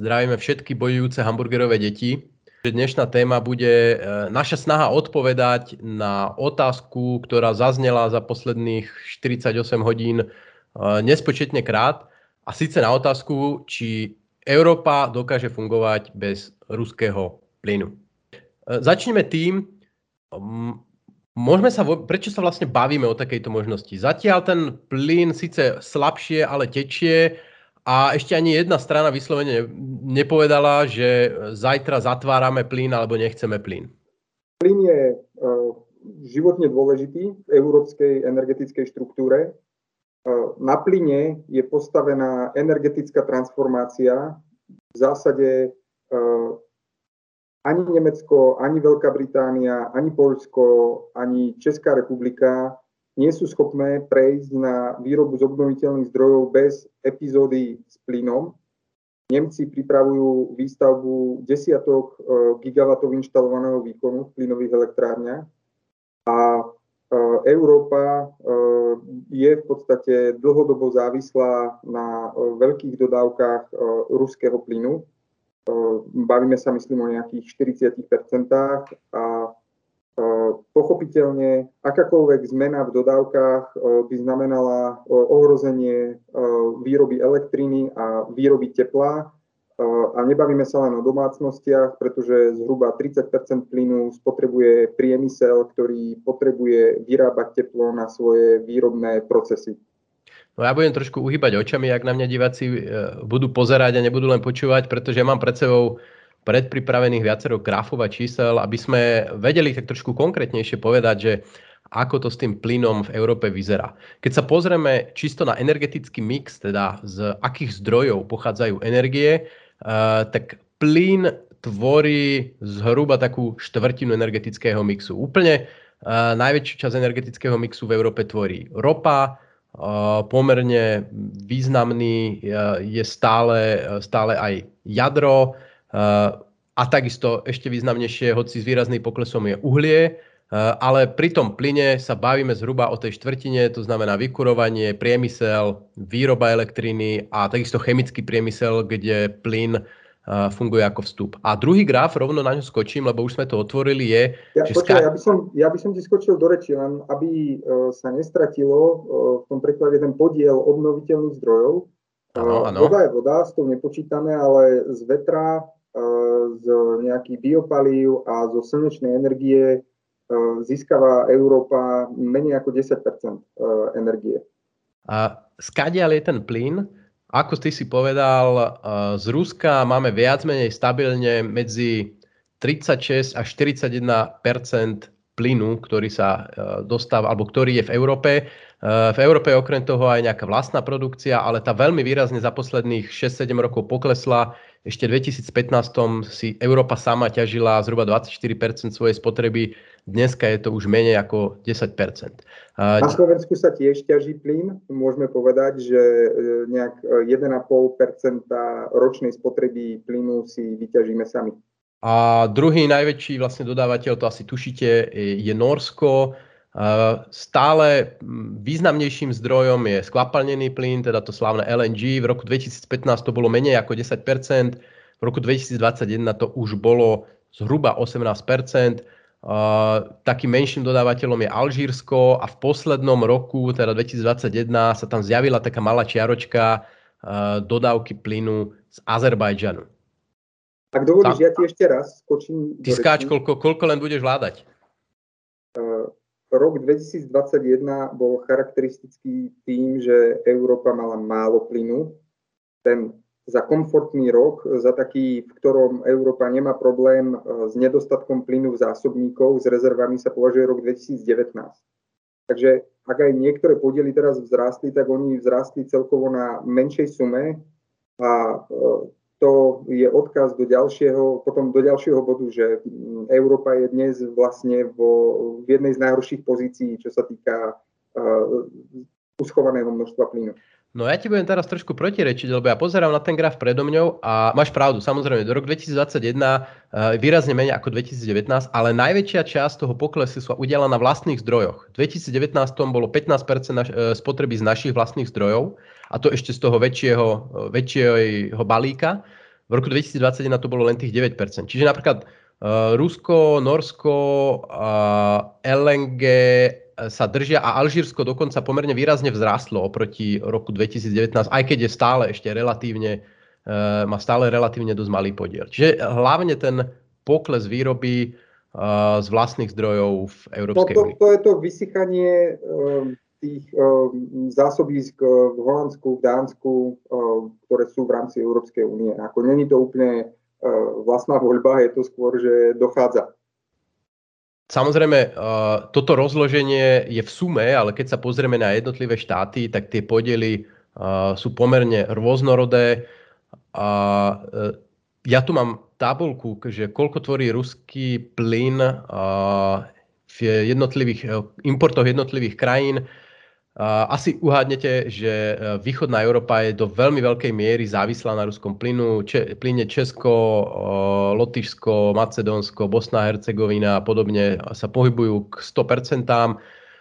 Zdravíme všetky bojujúce hamburgerové deti. Dnešná téma bude e, naša snaha odpovedať na otázku, ktorá zaznela za posledných 48 hodín e, nespočetne krát. A síce na otázku, či Európa dokáže fungovať bez ruského plynu. E, začneme tým, môžeme sa, prečo sa vlastne bavíme o takejto možnosti. Zatiaľ ten plyn síce slabšie, ale tečie, a ešte ani jedna strana vyslovene nepovedala, že zajtra zatvárame plyn alebo nechceme plyn. Plyn je uh, životne dôležitý v európskej energetickej štruktúre. Uh, na plyne je postavená energetická transformácia. V zásade ani Nemecko, ani Veľká Británia, ani Poľsko, ani Česká republika nie sú schopné prejsť na výrobu z obnoviteľných zdrojov bez epizódy s plynom. Nemci pripravujú výstavbu desiatok e, gigawatov inštalovaného výkonu v plynových elektrárniach a e, Európa e, je v podstate dlhodobo závislá na veľkých dodávkach ruského plynu. Bavíme sa, myslím, o nejakých 40% a Pochopiteľne, akákoľvek zmena v dodávkach by znamenala ohrozenie výroby elektriny a výroby tepla. A nebavíme sa len o domácnostiach, pretože zhruba 30% plynu spotrebuje priemysel, ktorý potrebuje vyrábať teplo na svoje výrobné procesy. No ja budem trošku uhýbať očami, ak na mňa diváci e, budú pozerať a nebudú len počúvať, pretože mám pred sebou predpripravených viacero grafov a čísel, aby sme vedeli tak trošku konkrétnejšie povedať, že ako to s tým plynom v Európe vyzerá. Keď sa pozrieme čisto na energetický mix, teda z akých zdrojov pochádzajú energie, uh, tak plyn tvorí zhruba takú štvrtinu energetického mixu. Úplne uh, najväčšiu časť energetického mixu v Európe tvorí ropa, pomerne významný je stále, stále aj jadro, a takisto ešte významnejšie, hoci s výrazným poklesom je uhlie, ale pri tom plyne sa bavíme zhruba o tej štvrtine, to znamená vykurovanie, priemysel, výroba elektriny a takisto chemický priemysel, kde plyn funguje ako vstup. A druhý graf, rovno na ňo skočím, lebo už sme to otvorili, je... Ja, že počkaj, ska... ja, by som, ja by som ti skočil do reči, len aby uh, sa nestratilo uh, v tom preklade ten podiel obnoviteľných zdrojov. Ano, ano. Voda je voda, s tou nepočítame, ale z vetra z nejakých biopalív a zo slnečnej energie získava Európa menej ako 10% energie. A skadiaľ je ten plyn? Ako ty si povedal, z Ruska máme viac menej stabilne medzi 36 až 41% plynu, ktorý sa dostáva, alebo ktorý je v Európe. V Európe je okrem toho aj nejaká vlastná produkcia, ale tá veľmi výrazne za posledných 6-7 rokov poklesla ešte v 2015 si Európa sama ťažila zhruba 24% svojej spotreby, dneska je to už menej ako 10 Na Slovensku sa tiež ťaží plyn. Môžeme povedať, že e, nejak 1,5 e, ročnej spotreby plynu si vyťažíme sami. A druhý najväčší vlastne dodávateľ, to asi tušíte, je Norsko Stále významnejším zdrojom je skvapalnený plyn, teda to slávne LNG. V roku 2015 to bolo menej ako 10% v roku 2021 to už bolo zhruba 18 takým menším dodávateľom je Alžírsko a v poslednom roku, teda 2021, sa tam zjavila taká malá čiaročka dodávky plynu z Azerbajdžanu. Ak dovolíš, ja ti ešte raz skočím. Ty skáč, koľko, koľko len budeš vládať rok 2021 bol charakteristický tým, že Európa mala málo plynu. Ten za komfortný rok, za taký, v ktorom Európa nemá problém eh, s nedostatkom plynu v zásobníkov, s rezervami sa považuje rok 2019. Takže ak aj niektoré podiely teraz vzrástli, tak oni vzrástli celkovo na menšej sume a eh, to je odkaz do ďalšieho, potom do ďalšieho bodu, že Európa je dnes vlastne vo, v jednej z najhorších pozícií, čo sa týka uh, uschovaného množstva plynu. No ja ti budem teraz trošku protirečiť, lebo ja pozerám na ten graf predo mňou a máš pravdu, samozrejme, do roku 2021 uh, výrazne menej ako 2019, ale najväčšia časť toho poklesu sa udiala na vlastných zdrojoch. V 2019 bolo 15% naš, uh, spotreby z našich vlastných zdrojov a to ešte z toho väčšieho, uh, väčšieho balíka. V roku 2021 to bolo len tých 9%. Čiže napríklad Rusko, Norsko, LNG, sa držia a Alžírsko dokonca pomerne výrazne vzrástlo oproti roku 2019, aj keď je stále ešte relatívne, e, má stále relatívne dosť malý podiel. Čiže hlavne ten pokles výroby e, z vlastných zdrojov v Európskej únii. To, to, to je to vysychanie e, tých zásobísk v Holandsku, v Dánsku, ktoré sú v rámci Európskej únie. Ako není to úplne vlastná voľba, je to skôr, že dochádza Samozrejme, eh, toto rozloženie je v sume, ale keď sa pozrieme na jednotlivé štáty, tak tie podiely eh, sú pomerne rôznorodé. Eh, ja tu mám tabulku, že koľko tvorí ruský plyn v jednotlivých importoch jednotlivých krajín asi uhádnete, že e, východná Európa je do veľmi veľkej miery závislá na ruskom plynu. Če, plyne Česko, Lotyšsko, Macedónsko, Bosna, Hercegovina a podobne sa pohybujú k 100%.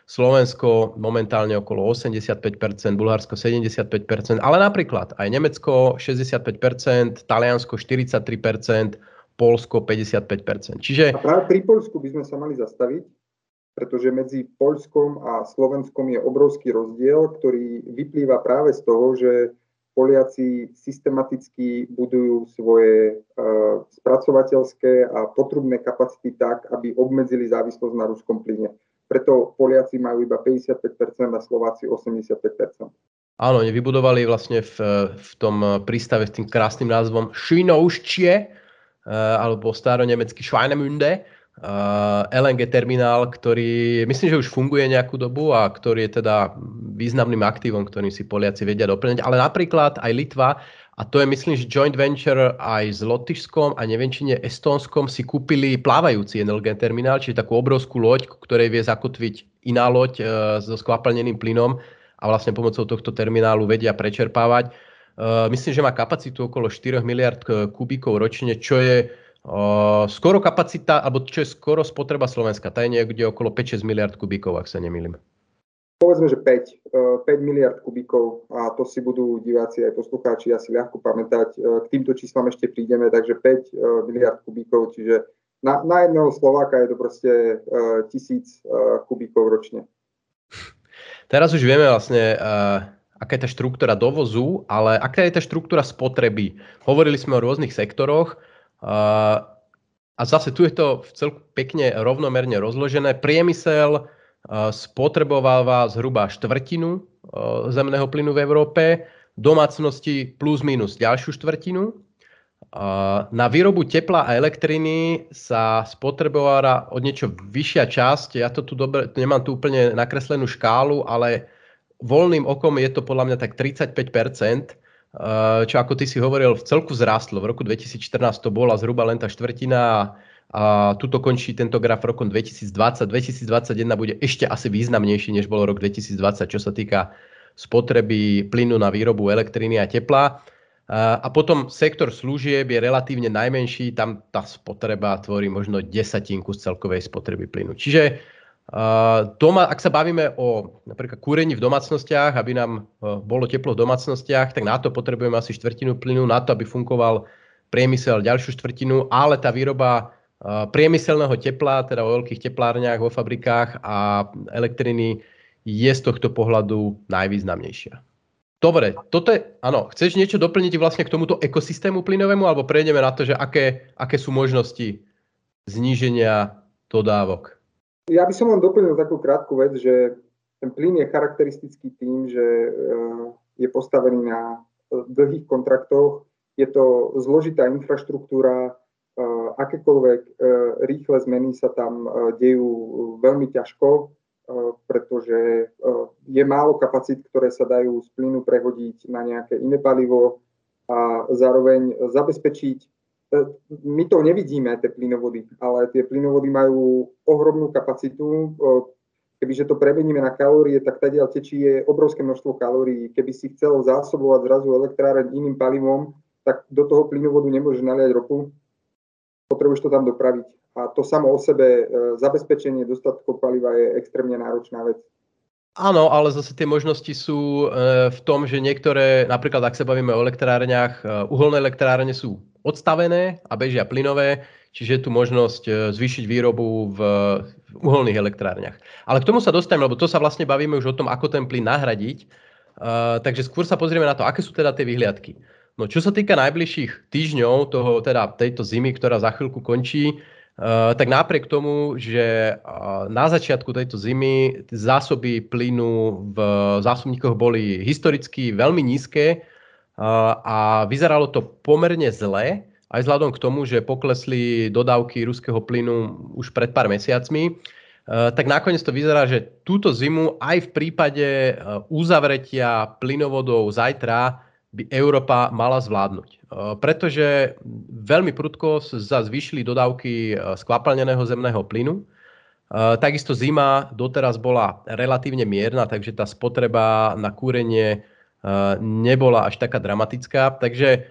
Slovensko momentálne okolo 85%, Bulharsko 75%, ale napríklad aj Nemecko 65%, Taliansko 43%, Polsko 55%. Čiže... A práve pri Polsku by sme sa mali zastaviť, pretože medzi Poľskom a Slovenskom je obrovský rozdiel, ktorý vyplýva práve z toho, že Poliaci systematicky budujú svoje uh, spracovateľské a potrubné kapacity tak, aby obmedzili závislosť na ruskom plyne. Preto Poliaci majú iba 55% a Slováci 85%. Áno, oni vybudovali vlastne v, v tom prístave s tým krásnym názvom Schwinouštie, uh, alebo staronemecký Schweinemünde, LNG terminál, ktorý myslím, že už funguje nejakú dobu a ktorý je teda významným aktívom, ktorým si Poliaci vedia doplniť. Ale napríklad aj Litva, a to je myslím, že joint venture aj s Lotyšskom a neviem, či nie Estónskom si kúpili plávajúci LNG terminál, čiže takú obrovskú loď, ktorej vie zakotviť iná loď uh, so skvapalneným plynom a vlastne pomocou tohto terminálu vedia prečerpávať. Uh, myslím, že má kapacitu okolo 4 miliard kubíkov ročne, čo je skoro kapacita, alebo čo je skoro spotreba Slovenska, tá je niekde okolo 5-6 miliard kubíkov, ak sa nemýlim. Povedzme, že 5, 5 miliard kubíkov a to si budú diváci aj poslucháči asi ľahko pamätať. K týmto číslam ešte prídeme, takže 5 miliard kubíkov, čiže na, na jedného Slováka je to proste tisíc kubíkov ročne. Teraz už vieme vlastne, aká je tá štruktúra dovozu, ale aká je tá štruktúra spotreby. Hovorili sme o rôznych sektoroch, a zase tu je to celku pekne rovnomerne rozložené. Priemysel spotrebováva zhruba štvrtinu zemného plynu v Európe, domácnosti plus minus ďalšiu štvrtinu. Na výrobu tepla a elektriny sa spotrebováva od niečo vyššia časť. Ja to tu dobre, nemám tu úplne nakreslenú škálu, ale voľným okom je to podľa mňa tak 35 Eh, čo ako ty si hovoril, v celku vzrástlo. V roku 2014 to bola zhruba len tá štvrtina a tuto končí tento graf rokom 2020. 2021 bude ešte asi významnejší, než bolo rok 2020, čo sa týka spotreby plynu na výrobu elektriny a tepla. Eh, a potom sektor služieb je relatívne najmenší, tam tá spotreba tvorí možno desatinku z celkovej spotreby plynu. Čiže Doma, ak sa bavíme o napríklad kúrení v domácnostiach, aby nám e, bolo teplo v domácnostiach, tak na to potrebujeme asi štvrtinu plynu, na to, aby fungoval priemysel ďalšiu štvrtinu, ale tá výroba e, priemyselného tepla, teda vo veľkých teplárniach, vo fabrikách a elektriny je z tohto pohľadu najvýznamnejšia. Dobre, toto je, áno, chceš niečo doplniť vlastne k tomuto ekosystému plynovému, alebo prejdeme na to, že aké, aké sú možnosti zníženia dodávok? Ja by som len doplnil takú krátku vec, že ten plyn je charakteristický tým, že eh, je postavený na eh, dlhých kontraktoch, je to zložitá infraštruktúra, eh, akékoľvek rýchle zmeny sa tam dejú veľmi ťažko, pretože je málo kapacít, ktoré sa dajú z plynu prehodiť na nejaké iné palivo a zároveň zabezpečiť my to nevidíme, tie plynovody, ale tie plynovody majú ohromnú kapacitu. kebyže to premeníme na kalórie, tak tady tečí je obrovské množstvo kalórií. Keby si chcel zásobovať zrazu elektráreň iným palivom, tak do toho plynovodu nemôžeš naliať ropu, potrebuješ to tam dopraviť. A to samo o sebe, e, zabezpečenie dostatkov paliva je extrémne náročná vec. Áno, ale zase tie možnosti sú e, v tom, že niektoré, napríklad ak sa bavíme o elektrárniach, e, uholné elektrárne sú odstavené a bežia plynové, čiže je tu možnosť zvýšiť výrobu v uholných elektrárniach. Ale k tomu sa dostaneme, lebo to sa vlastne bavíme už o tom, ako ten plyn nahradiť. Takže skôr sa pozrieme na to, aké sú teda tie vyhliadky. No čo sa týka najbližších týždňov, toho, teda tejto zimy, ktorá za chvíľku končí, uh, tak napriek tomu, že uh, na začiatku tejto zimy zásoby plynu v zásobníkoch boli historicky veľmi nízke uh, a vyzeralo to pomerne zle, aj vzhľadom k tomu, že poklesli dodávky ruského plynu už pred pár mesiacmi, tak nakoniec to vyzerá, že túto zimu aj v prípade uzavretia plynovodov zajtra by Európa mala zvládnuť. E, pretože veľmi prudko sa zvýšili dodávky e, skvapalneného zemného plynu. E, takisto zima doteraz bola relatívne mierna, takže tá spotreba na kúrenie nebola až taká dramatická. Takže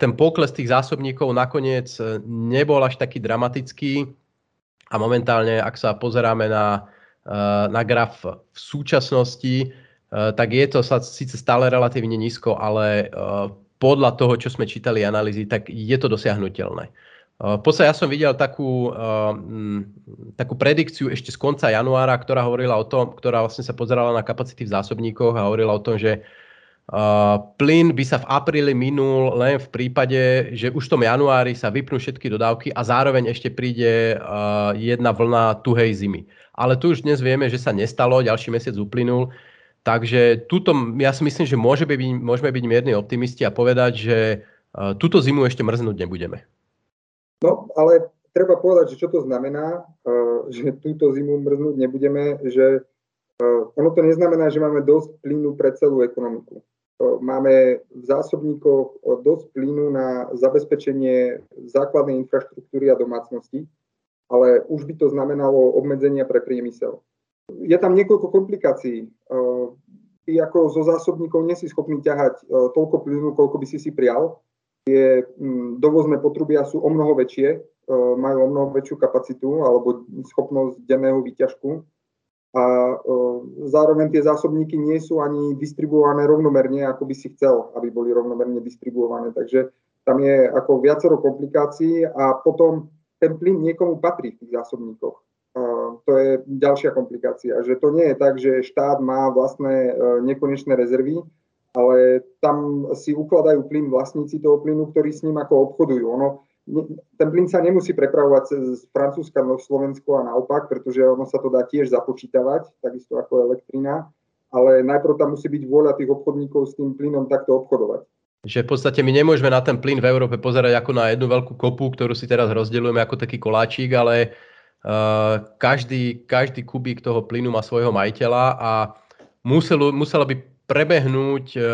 ten pokles tých zásobníkov nakoniec nebol až taký dramatický a momentálne, ak sa pozeráme na, na graf v súčasnosti, Eh, tak je to síce stále relatívne nízko, ale eh, podľa toho, čo sme čítali analýzy, tak je to dosiahnutelné. Eh, v podstate ja som videl takú, takú predikciu ešte z konca januára, ktorá hovorila o tom, ktorá vlastne sa pozerala na kapacity v zásobníkoch a hovorila o tom, že plyn by sa v apríli minul len v prípade, že už v tom januári sa vypnú všetky dodávky a zároveň ešte príde jedna vlna tuhej zimy. Ale tu už dnes vieme, že sa nestalo, ďalší mesiac uplynul, Takže tuto, ja si myslím, že môže byť, môžeme byť mierni optimisti a povedať, že túto zimu ešte mrznúť nebudeme. No, ale treba povedať, že čo to znamená, uh, že túto zimu mrznúť nebudeme, že uh, ono to neznamená, že máme dosť plynu pre celú ekonomiku. Máme v zásobníkoch dosť plynu na zabezpečenie základnej infraštruktúry a domácnosti, ale už by to znamenalo obmedzenia pre priemysel je tam niekoľko komplikácií. Ty ako zo zásobníkov nie si schopný ťahať toľko plynu, koľko by si si prial. Tie mm, dovozné potrubia sú o mnoho väčšie, majú o mnoho väčšiu kapacitu alebo schopnosť denného výťažku. A zároveň tie zásobníky nie sú ani distribuované rovnomerne, ako by si chcel, aby boli rovnomerne distribuované. Takže tam je ako viacero komplikácií a potom ten plyn niekomu patrí v tých zásobníkoch to je ďalšia komplikácia, že to nie je tak, že štát má vlastné e, nekonečné rezervy, ale tam si ukladajú plyn vlastníci toho plynu, ktorí s ním ako obchodujú. Ono, ten plyn sa nemusí prepravovať z Francúzska na Slovensko a naopak, pretože ono sa to dá tiež započítavať, takisto ako elektrina, ale najprv tam musí byť vôľa tých obchodníkov s tým plynom takto obchodovať. Že v podstate my nemôžeme na ten plyn v Európe pozerať ako na jednu veľkú kopu, ktorú si teraz rozdeľujeme ako taký koláčik, ale Eh, každý, každý kubík toho plynu má svojho majiteľa a muselo, musela by prebehnúť eh,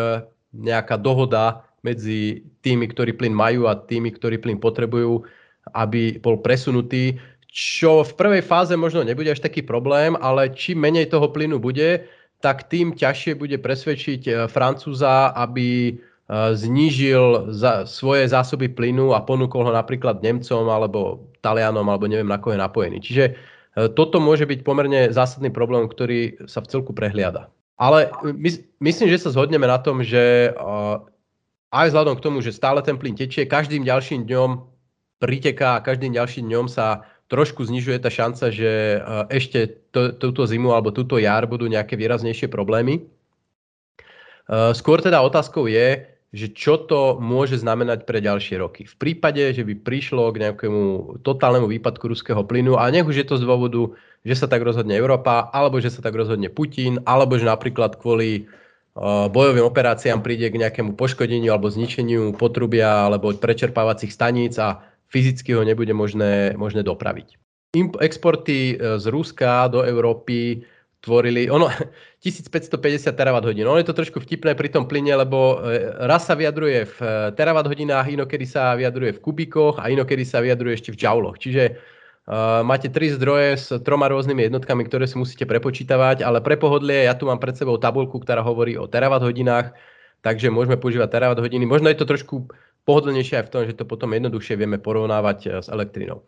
nejaká dohoda medzi tými, ktorí plyn majú a tými, ktorí plyn potrebujú, aby bol presunutý, čo v prvej fáze možno nebude až taký problém, ale čím menej toho plynu bude, tak tým ťažšie bude presvedčiť eh, Francúza, aby znížil za svoje zásoby plynu a ponúkol ho napríklad Nemcom alebo Talianom alebo neviem na koho je napojený. Čiže e, toto môže byť pomerne zásadný problém, ktorý sa v celku prehliada. Ale my, myslím, že sa zhodneme na tom, že aj vzhľadom k tomu, že stále ten plyn tečie, každým ďalším dňom priteká a každým ďalším dňom sa trošku znižuje tá šanca, že e, ešte to, túto zimu alebo túto jar budú nejaké výraznejšie problémy. E, skôr teda otázkou je, že čo to môže znamenať pre ďalšie roky. V prípade, že by prišlo k nejakému totálnemu výpadku ruského plynu a nech už je to z dôvodu, že sa tak rozhodne Európa, alebo že sa tak rozhodne Putin, alebo že napríklad kvôli uh, bojovým operáciám príde k nejakému poškodeniu alebo zničeniu potrubia alebo prečerpávacích staníc a fyzicky ho nebude možné, možné dopraviť. Exporty uh, z Ruska do Európy tvorili, ono 1550 terawatt hodín. Ono je to trošku vtipné pri tom plyne, lebo e, raz sa vyjadruje v e, terawatt hodinách, inokedy sa vyjadruje v kubíkoch a inokedy sa vyjadruje ešte v džauloch. Čiže Uh, máte tri zdroje s troma rôznymi jednotkami, ktoré si musíte prepočítavať, ale pre pohodlie ja tu mám pred sebou tabulku, ktorá hovorí o terawatt hodinách, takže môžeme používať terawatt hodiny. Možno je to trošku pohodlnejšie aj v tom, že to potom jednoduchšie vieme porovnávať s elektrinou.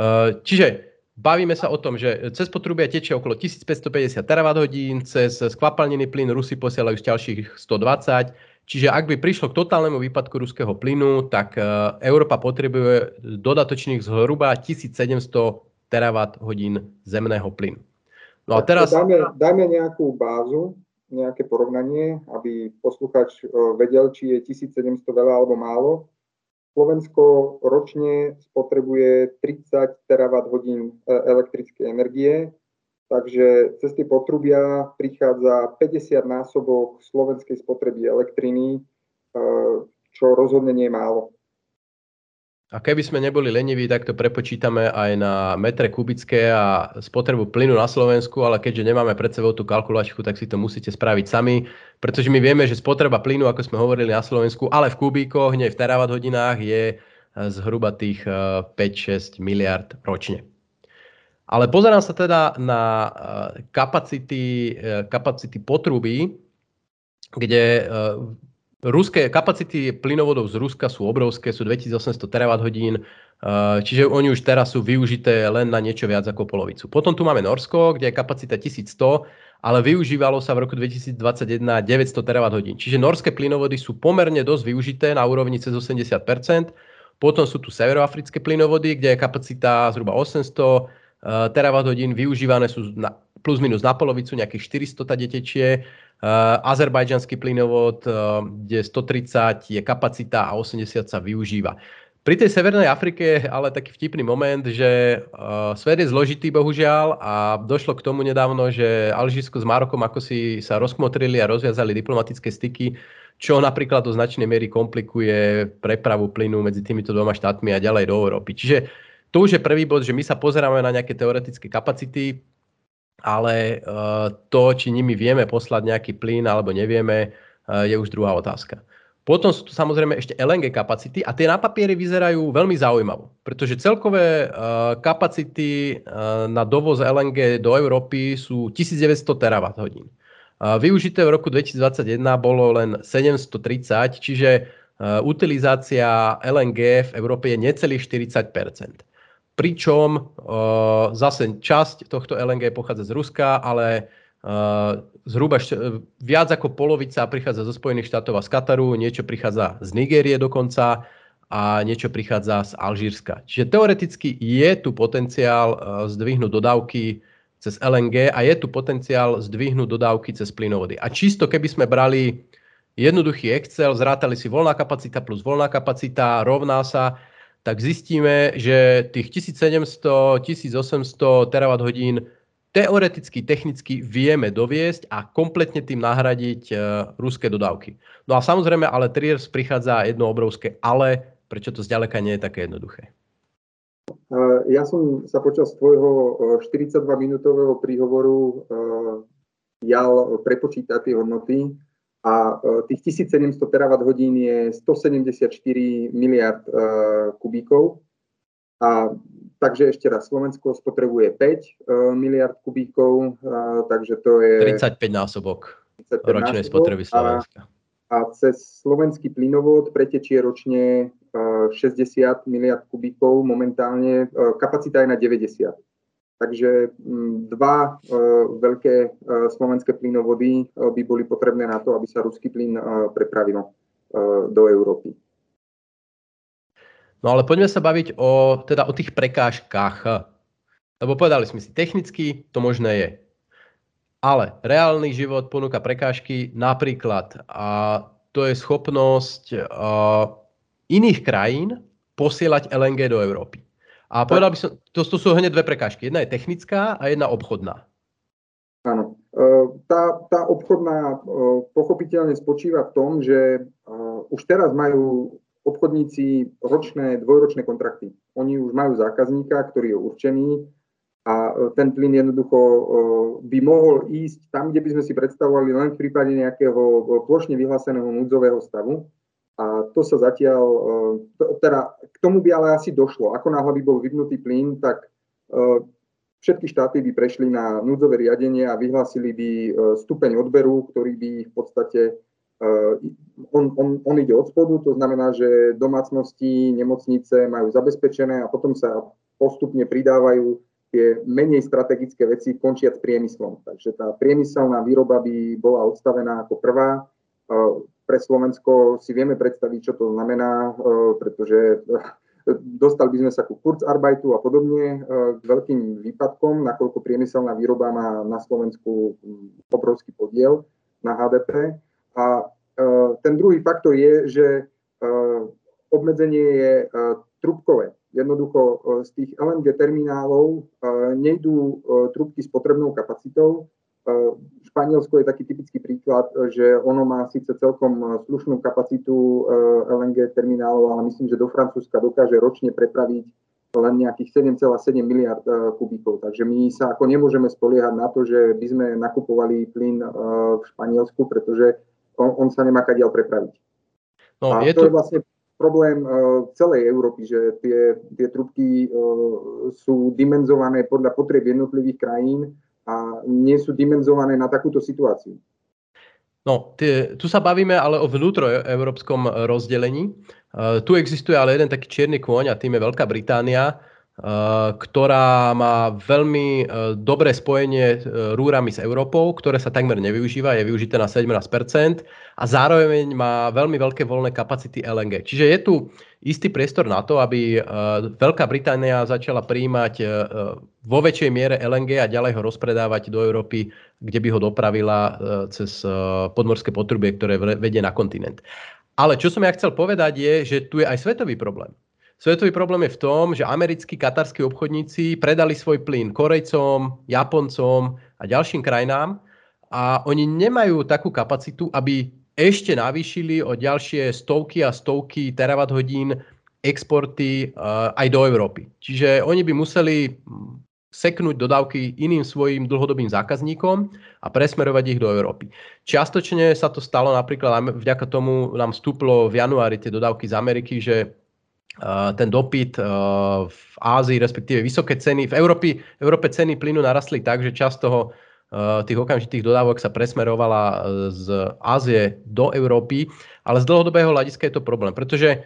Uh, čiže bavíme sa o tom, že cez potrubia tečie okolo 1550 terawatt hodín, cez skvapalnený plyn Rusy posielajú z ďalších 120, Čiže ak by prišlo k totálnemu výpadku ruského plynu, tak e, Európa potrebuje dodatočných zhruba 1700 terawatt hodín zemného plynu. No a teraz... Dajme, dajme nejakú bázu, nejaké porovnanie, aby posluchač e, vedel, či je 1700 veľa alebo málo. Slovensko ročne spotrebuje 30 terawatt hodín e, elektrickej energie, Takže cez tie potrubia prichádza 50 násobok slovenskej spotreby elektriny, eh, čo rozhodne nie je málo. A keby sme neboli leniví, tak to prepočítame aj na metre kubické a spotrebu plynu na Slovensku, ale keďže nemáme pred sebou tú kalkulačku, tak si to musíte spraviť sami, pretože my vieme, že spotreba plynu, ako sme hovorili na Slovensku, ale v kubíkoch, nie v terawatt hodinách, je eh, zhruba tých 5-6 eh, miliard ročne. Ale pozerám sa teda na eh, kapacity, kapacity potruby, kde ruské kapacity plynovodov z Ruska sú obrovské, sú 2800 terawatt hodín, čiže oni už teraz sú využité len na niečo viac ako polovicu. Potom tu máme Norsko, kde je kapacita 1100, ale využívalo sa v roku 2021 900 terawatt hodín. Čiže norské plynovody sú pomerne dosť využité na úrovni cez 80%. Potom sú tu severoafrické plynovody, kde je kapacita zhruba 800 Eh, terawatt hodín využívané sú na, plus minus na polovicu, nejakých 400 tady tečie. Uh, azerbajdžanský plynovod, uh, kde 130 je kapacita a 80 sa využíva. Pri tej Severnej Afrike je ale taký vtipný moment, že uh, svet je zložitý bohužiaľ a došlo k tomu nedávno, že Alžírsko s Marokom ako si sa rozkmotrili a rozviazali diplomatické styky, čo napríklad do značnej miery komplikuje prepravu plynu medzi týmito dvoma štátmi a ďalej do Európy. Čiže to už je prvý bod, že my sa pozeráme na nejaké teoretické kapacity, ale uh, to, či nimi vieme poslať nejaký plyn alebo nevieme, uh, je už druhá otázka. Potom sú tu samozrejme ešte LNG kapacity a tie na papieri vyzerajú veľmi zaujímavo, pretože celkové uh, kapacity na dovoz LNG do Európy sú 1900 terawatt hodín. Uh, využité v roku 2021 bolo len 730, čiže utilizácia LNG v Európe je necelých 40 pričom uh, zase časť tohto LNG pochádza z Ruska, ale uh, zhruba št- viac ako polovica prichádza zo Spojených štátov a z Kataru, niečo prichádza z Nigérie dokonca a niečo prichádza z Alžírska. Čiže teoreticky je tu potenciál uh, zdvihnúť dodávky cez LNG a je tu potenciál zdvihnúť dodávky cez plynovody. A čisto keby sme brali jednoduchý Excel, zrátali si voľná kapacita plus voľná kapacita, rovná sa tak zistíme, že tých 1700, 1800 terawatt hodín teoreticky, technicky vieme doviesť a kompletne tým nahradiť uh, ruské dodávky. No a samozrejme, ale Triers prichádza jedno obrovské ale, prečo to zďaleka nie je také jednoduché. Ja som sa počas tvojho 42-minútového príhovoru jal prepočítať tie hodnoty a e, tých 1700 terawatt hodín je 174 miliard e, kubíkov. A takže ešte raz, Slovensko spotrebuje 5 e, miliard kubíkov, takže to je... 35 násobok 35 ročnej násobok spotreby Slovenska. A, a cez slovenský plynovod pretečie ročne 60 miliard kubíkov momentálne, kapacita je na 90. Takže mm, dva e, veľké e, slovenské plynovody e, by boli potrebné na to, aby sa ruský plyn prepravil do Európy. No ale poďme sa baviť o, teda o tých prekážkach. Lebo povedali sme si, technicky to možné je. Ale reálny život ponúka prekážky napríklad a to je schopnosť uh, iných krajín posielať LNG do Európy. A povedal by som, to, to sú hneď dve prekážky. Jedna je technická a jedna obchodná. Áno. E, tá, tá obchodná e, pochopiteľne spočíva v tom, že e, už teraz majú obchodníci ročné, dvojročné kontrakty. Oni už majú zákazníka, ktorý je určený a ten plyn jednoducho by mohol ísť tam, kde by sme si predstavovali len v prípade nejakého plošne vyhláseného núdzového stavu. A to sa zatiaľ, e, teda k tomu by ale asi došlo. Ako náhle by bol vypnutý plyn, tak všetky štáty by prešli na núdzové riadenie a vyhlásili by stupeň odberu, ktorý by v podstate on, on, on ide od spodu, to znamená, že domácnosti, nemocnice majú zabezpečené a potom sa postupne pridávajú tie menej strategické veci končiať s priemyslom. Takže tá priemyselná výroba by bola odstavená ako prvá. Pre Slovensko si vieme predstaviť, čo to znamená, pretože dostali by sme sa ku Kurzarbeitu a podobne k veľkým výpadkom, nakoľko priemyselná výroba má na Slovensku obrovský podiel na HDP. A ten druhý faktor je, že obmedzenie je trubkové. Jednoducho e, z tých LNG terminálov e, nejdú e, trubky s potrebnou kapacitou. Španielsko je taký typický príklad, že ono má síce celkom slušnú kapacitu LNG terminálov, ale myslím, že do Francúzska dokáže ročne prepraviť len nejakých 7,7 miliard kubíkov. Takže my sa ako nemôžeme spoliehať na to, že by sme nakupovali plyn v Španielsku, pretože on, on sa nemá kadiaľ prepraviť. No, a je to, to je vlastne problém celej Európy, že tie, tie trubky sú dimenzované podľa potrieb jednotlivých krajín a nie sú dimenzované na takúto situáciu. No, tie, tu sa bavíme ale o vnútroeurópskom rozdelení. Uh, tu existuje ale jeden taký čierny kôň a tým je Veľká Británia, ktorá má veľmi eh, dobré spojenie eh, rúrami s Európou, ktoré sa takmer nevyužíva, je využité na 17% a zároveň má veľmi veľké voľné kapacity LNG. Čiže je tu istý priestor na to, aby Veľká Británia začala príjmať vo väčšej miere LNG a ďalej ho rozpredávať do Európy, kde by ho dopravila cez podmorské potrubie, ktoré vedie na kontinent. Ale čo som ja chcel povedať je, že tu je aj svetový problém. Svetový problém je v tom, že americkí katarskí obchodníci predali svoj plyn Korejcom, Japoncom a ďalším krajinám a oni nemajú takú kapacitu, aby ešte navýšili o ďalšie stovky a stovky terawatt hodín exporty uh, aj do Európy. Čiže oni by museli seknúť dodávky iným svojim dlhodobým zákazníkom a presmerovať ich do Európy. Čiastočne sa to stalo napríklad vďaka tomu nám vstúplo v januári tie dodávky z Ameriky, že ten dopyt v Ázii, respektíve vysoké ceny. V Európe, v Európe ceny plynu narastli tak, že časť toho tých okamžitých dodávok sa presmerovala z Ázie do Európy, ale z dlhodobého hľadiska je to problém, pretože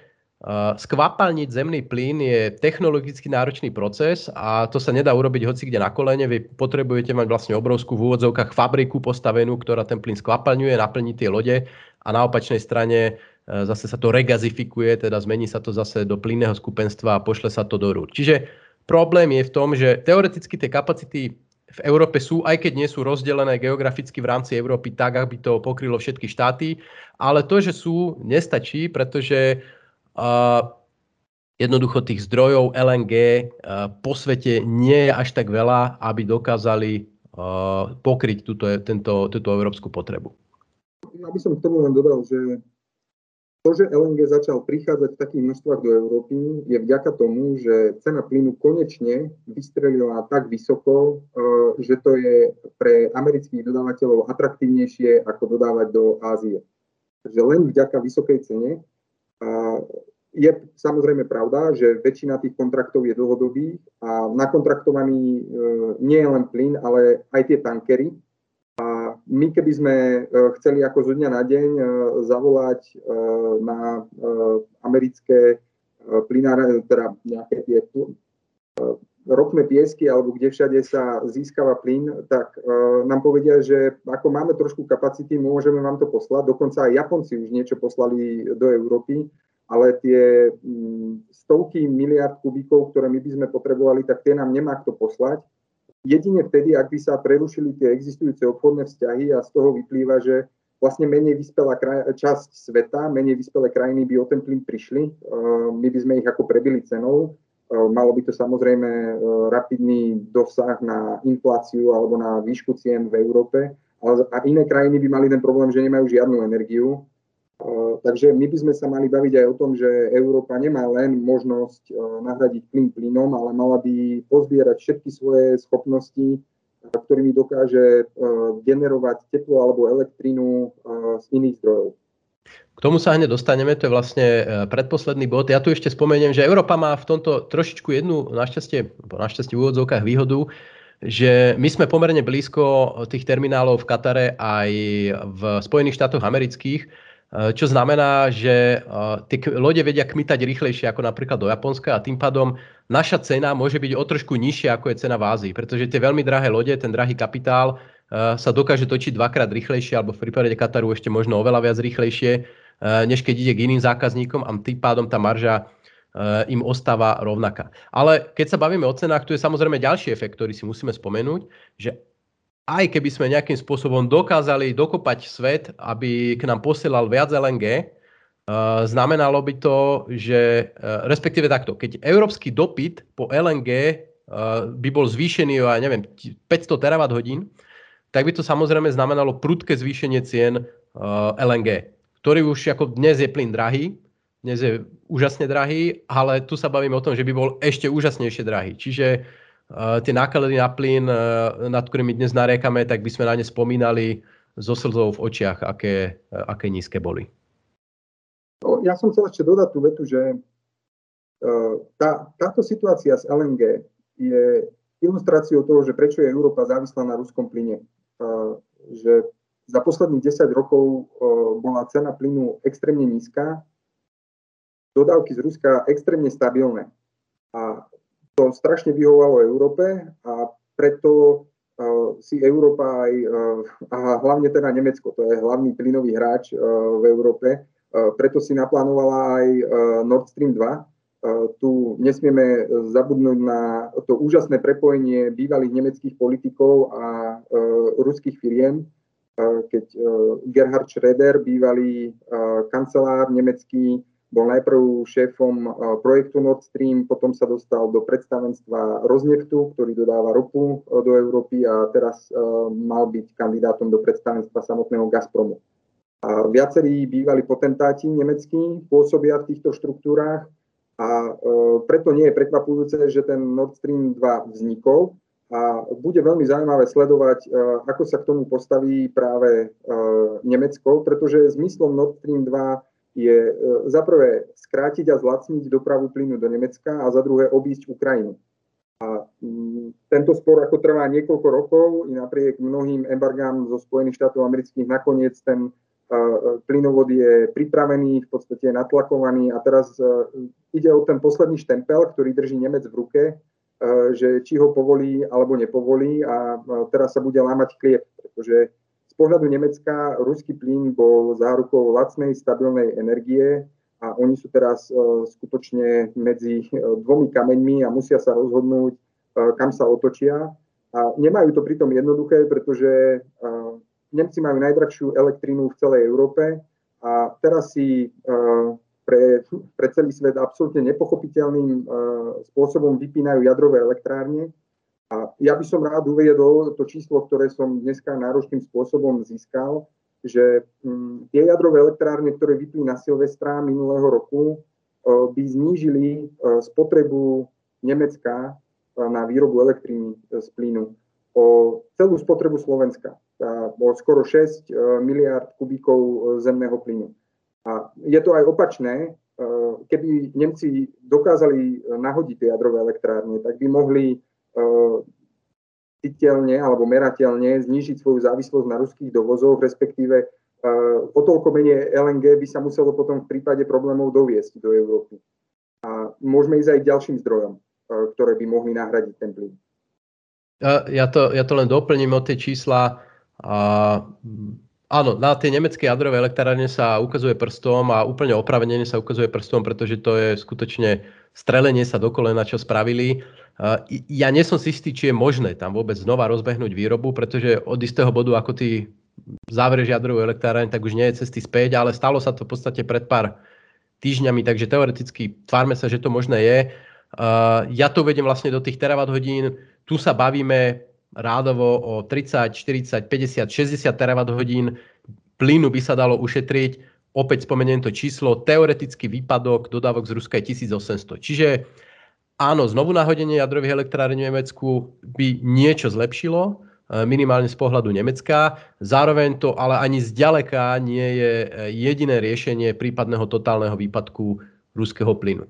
skvapalniť zemný plyn je technologicky náročný proces a to sa nedá urobiť hoci kde na kolene. Vy potrebujete mať vlastne obrovskú v úvodzovkách fabriku postavenú, ktorá ten plyn skvapalňuje, naplní tie lode a na opačnej strane zase sa to regazifikuje, teda zmení sa to zase do plynného skupenstva a pošle sa to do rúd. Čiže problém je v tom, že teoreticky tie kapacity v Európe sú, aj keď nie sú rozdelené geograficky v rámci Európy tak, aby to pokrylo všetky štáty, ale to, že sú, nestačí, pretože uh, jednoducho tých zdrojov LNG uh, po svete nie je až tak veľa, aby dokázali uh, pokryť túto, tento, túto európsku potrebu. Aby som k tomu len dodal, že to, že LNG začal prichádzať v takých množstvách do Európy, je vďaka tomu, že cena plynu konečne vystrelila tak vysoko, eh, že to je pre amerických dodávateľov atraktívnejšie ako dodávať do Ázie. Takže len vďaka vysokej cene. Je samozrejme pravda, že väčšina tých kontraktov je dlhodobých a nakontraktovaný eh, nie je len plyn, ale aj tie tankery, my keby sme e, chceli ako zo dňa na deň e, zavolať e, na americké plynáre, teda nejaké tie ropné piesky alebo kde všade sa získava plyn, tak nám povedia, že ako máme trošku kapacity, môžeme vám to poslať. Dokonca aj Japonci už niečo poslali do Európy, ale tie stovky miliard kubíkov, ktoré my by sme potrebovali, tak tie nám nemá kto poslať jedine vtedy, ak by sa prerušili tie existujúce obchodné vzťahy a z toho vyplýva, že vlastne menej vyspelá kraj- časť sveta, menej vyspelé krajiny by o ten plyn prišli. Uh, my by sme ich ako prebili cenou. Uh, malo by to samozrejme uh, rapidný dosah na infláciu alebo na výšku cien v Európe. A iné krajiny by mali ten problém, že nemajú žiadnu energiu Takže my by sme sa mali baviť aj o tom, že Európa nemá len možnosť nahradiť plyn plynom, ale mala by pozbierať všetky svoje schopnosti, ktorými dokáže generovať teplo alebo elektrínu z iných zdrojov. K tomu sa hneď dostaneme, to je vlastne e, predposledný bod. Ja tu ešte spomeniem, že Európa má v tomto trošičku jednu, našťastie, našťastie v úvodzovkách výhodu, že my sme pomerne blízko tých terminálov v Katare aj v Spojených štátoch amerických, e, čo znamená, že e, tie lode vedia kmitať rýchlejšie ako napríklad do Japonska a tým pádom naša cena môže byť o trošku nižšia ako je cena v Ázii, pretože tie veľmi drahé lode, ten drahý kapitál sa dokáže točiť dvakrát rýchlejšie alebo v prípade Kataru ešte možno oveľa viac rýchlejšie Eh, než keď ide k iným zákazníkom a tým pádom tá marža eh, im ostáva rovnaká. Ale keď sa bavíme o cenách, tu je samozrejme ďalší efekt, ktorý si musíme spomenúť, že aj keby sme nejakým spôsobom dokázali dokopať svet, aby k nám posielal viac LNG, eh, znamenalo by to, že respektíve takto, keď európsky dopyt po LNG by bol zvýšený o, neviem, 500 terawatt hodín, tak by to samozrejme znamenalo prudké zvýšenie cien LNG ktorý už ako dnes je plyn drahý, dnes je úžasne drahý, ale tu sa bavíme o tom, že by bol ešte úžasnejšie drahý. Čiže tie náklady na plyn, uh, nad ktorými dnes nariekame, tak by sme na ne spomínali so slzou v očiach, aké, uh, aké nízke boli. No, ja som chcel ešte dodať tú vetu, že uh, tá, táto situácia s LNG je ilustráciou toho, že prečo je Európa závislá na ruskom plyne. Že za posledných 10 rokov e, bola cena plynu extrémne nízka, dodávky z Ruska extrémne stabilné. A to strašne vyhovalo Európe a preto e, si Európa aj, e, a hlavne teda Nemecko, to je hlavný plynový hráč v Európe, preto si naplánovala aj Nord Stream 2. Tu nesmieme zabudnúť na to úžasné prepojenie bývalých nemeckých politikov a ruských firiem, keď e, Gerhard Schröder, bývalý e, kancelár nemecký, bol najprv šéfom e, projektu Nord Stream, potom sa dostal do predstavenstva Rozneftu, ktorý dodáva ropu do Európy a teraz mal byť kandidátom do predstavenstva samotného Gazpromu. A viacerí bývali potentáti nemeckí pôsobia v týchto štruktúrách a preto nie je prekvapujúce, že ten Nord Stream 2 vznikol, a bude veľmi zaujímavé sledovať, ako sa k tomu postaví práve Nemecko, pretože zmyslom Nord Stream 2 je e, za prvé skrátiť a zlacniť dopravu plynu do Nemecka a za druhé obísť Ukrajinu. A mm, tento spor ako trvá niekoľko rokov i napriek mnohým embargám zo Spojených štátov amerických nakoniec ten plynovod je pripravený, v podstate je natlakovaný a teraz ide o ten posledný štempel, ktorý drží Nemec v ruke že či ho povolí alebo nepovolí a teraz sa bude lámať kliep, pretože z pohľadu Nemecka ruský plyn bol zárukou lacnej, stabilnej energie a oni sú teraz eh, skutočne medzi eh, dvomi kameňmi a musia sa rozhodnúť, kam sa otočia. A nemajú to pritom jednoduché, pretože Nemci majú najdrahšiu elektrínu v celej Európe a teraz si pre, pre celý svet absolútne nepochopiteľným spôsobom vypínajú jadrové elektrárne. A ja by som rád uviedol to číslo, ktoré som dneska náročným spôsobom získal, že um, tie jadrové elektrárne, ktoré vypli na Silvestra minulého roku, uh, by znížili uh, spotrebu Nemecka uh, na výrobu elektriny z plynu o celú spotrebu Slovenska, o skoro 6 miliard kubíkov zemného plynu. A je to aj opačné. E, keby Nemci dokázali nahodiť tie jadrové elektrárne, tak by mohli e, citeľne alebo merateľne znížiť svoju závislosť na ruských dovozoch, respektíve e, o toľko menej LNG by sa muselo potom v prípade problémov doviesť do Európy. A môžeme ísť aj k ďalším zdrojom, ktoré by mohli nahradiť ten plyn. Ja to, ja to len doplním o tie čísla. A Áno, na tie nemecké jadrové elektrárne sa ukazuje prstom a úplne opravenenie sa ukazuje prstom, pretože to je skutočne strelenie sa do kolena, čo spravili. Ja nie som si istý, či je možné tam vôbec znova rozbehnúť výrobu, pretože od istého bodu, ako ty záverieš jadrovú elektrárne, tak už nie je cesty späť, ale stalo sa to v podstate pred pár týždňami, takže teoreticky tvárme sa, že to možné je. Ja to vedem vlastne do tých terawatt hodín. Tu sa bavíme rádovo o 30, 40, 50, 60 terawatt hodín plynu by sa dalo ušetriť. Opäť spomeniem to číslo, teoretický výpadok dodávok z Ruska je 1800. Čiže áno, znovu nahodenie jadrových elektrární v Nemecku by niečo zlepšilo, minimálne z pohľadu Nemecka. Zároveň to ale ani zďaleka nie je jediné riešenie prípadného totálneho výpadku ruského plynu.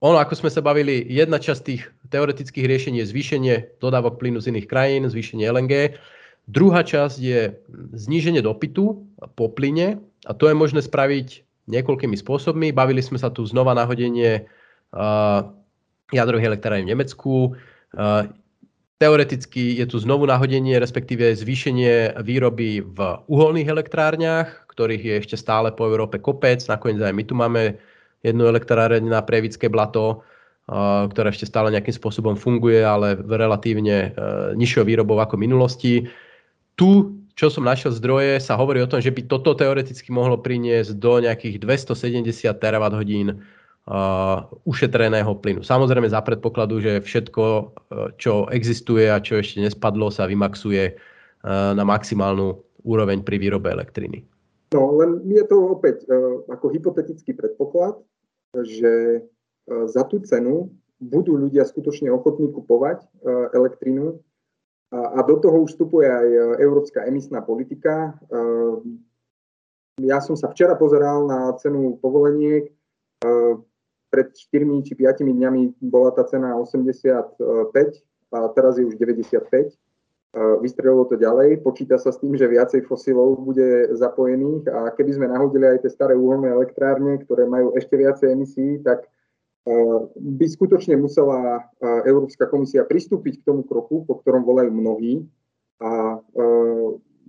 Ono, ako sme sa bavili, jedna časť tých teoretických riešení je zvýšenie dodávok plynu z iných krajín, zvýšenie LNG. Druhá časť je zníženie dopytu po plyne a to je možné spraviť niekoľkými spôsobmi. Bavili sme sa tu znova nahodenie uh, jadrových elektrární v Nemecku. Uh, teoreticky je tu znovu nahodenie, respektíve zvýšenie výroby v uholných elektrárniach, ktorých je ešte stále po Európe kopec. Nakoniec aj my tu máme jednu elektráreň na Prevické blato, uh, ktorá ešte stále nejakým spôsobom funguje, ale v relatívne uh, nižšou výrobou ako v minulosti tu, čo som našiel zdroje, sa hovorí o tom, že by toto teoreticky mohlo priniesť do nejakých 270 terawatt hodín ušetreného plynu. Samozrejme za predpokladu, že všetko, uh, čo existuje a čo ešte nespadlo, sa vymaxuje uh, na maximálnu úroveň pri výrobe elektriny. No, len je to opäť uh, ako hypotetický predpoklad, že uh, za tú cenu budú ľudia skutočne ochotní kupovať uh, elektrínu a do toho už vstupuje aj európska emisná politika. E, ja som sa včera pozeral na cenu povoleniek. E, pred 4 či 5 dňami bola tá cena 85 a teraz je už 95. Vystrelilo to ďalej. Počíta sa s tým, že viacej fosilov bude zapojených a keby sme nahodili aj tie staré uholné elektrárne, ktoré majú ešte viacej emisí, tak by skutočne musela Európska komisia pristúpiť k tomu kroku, po ktorom volajú mnohí a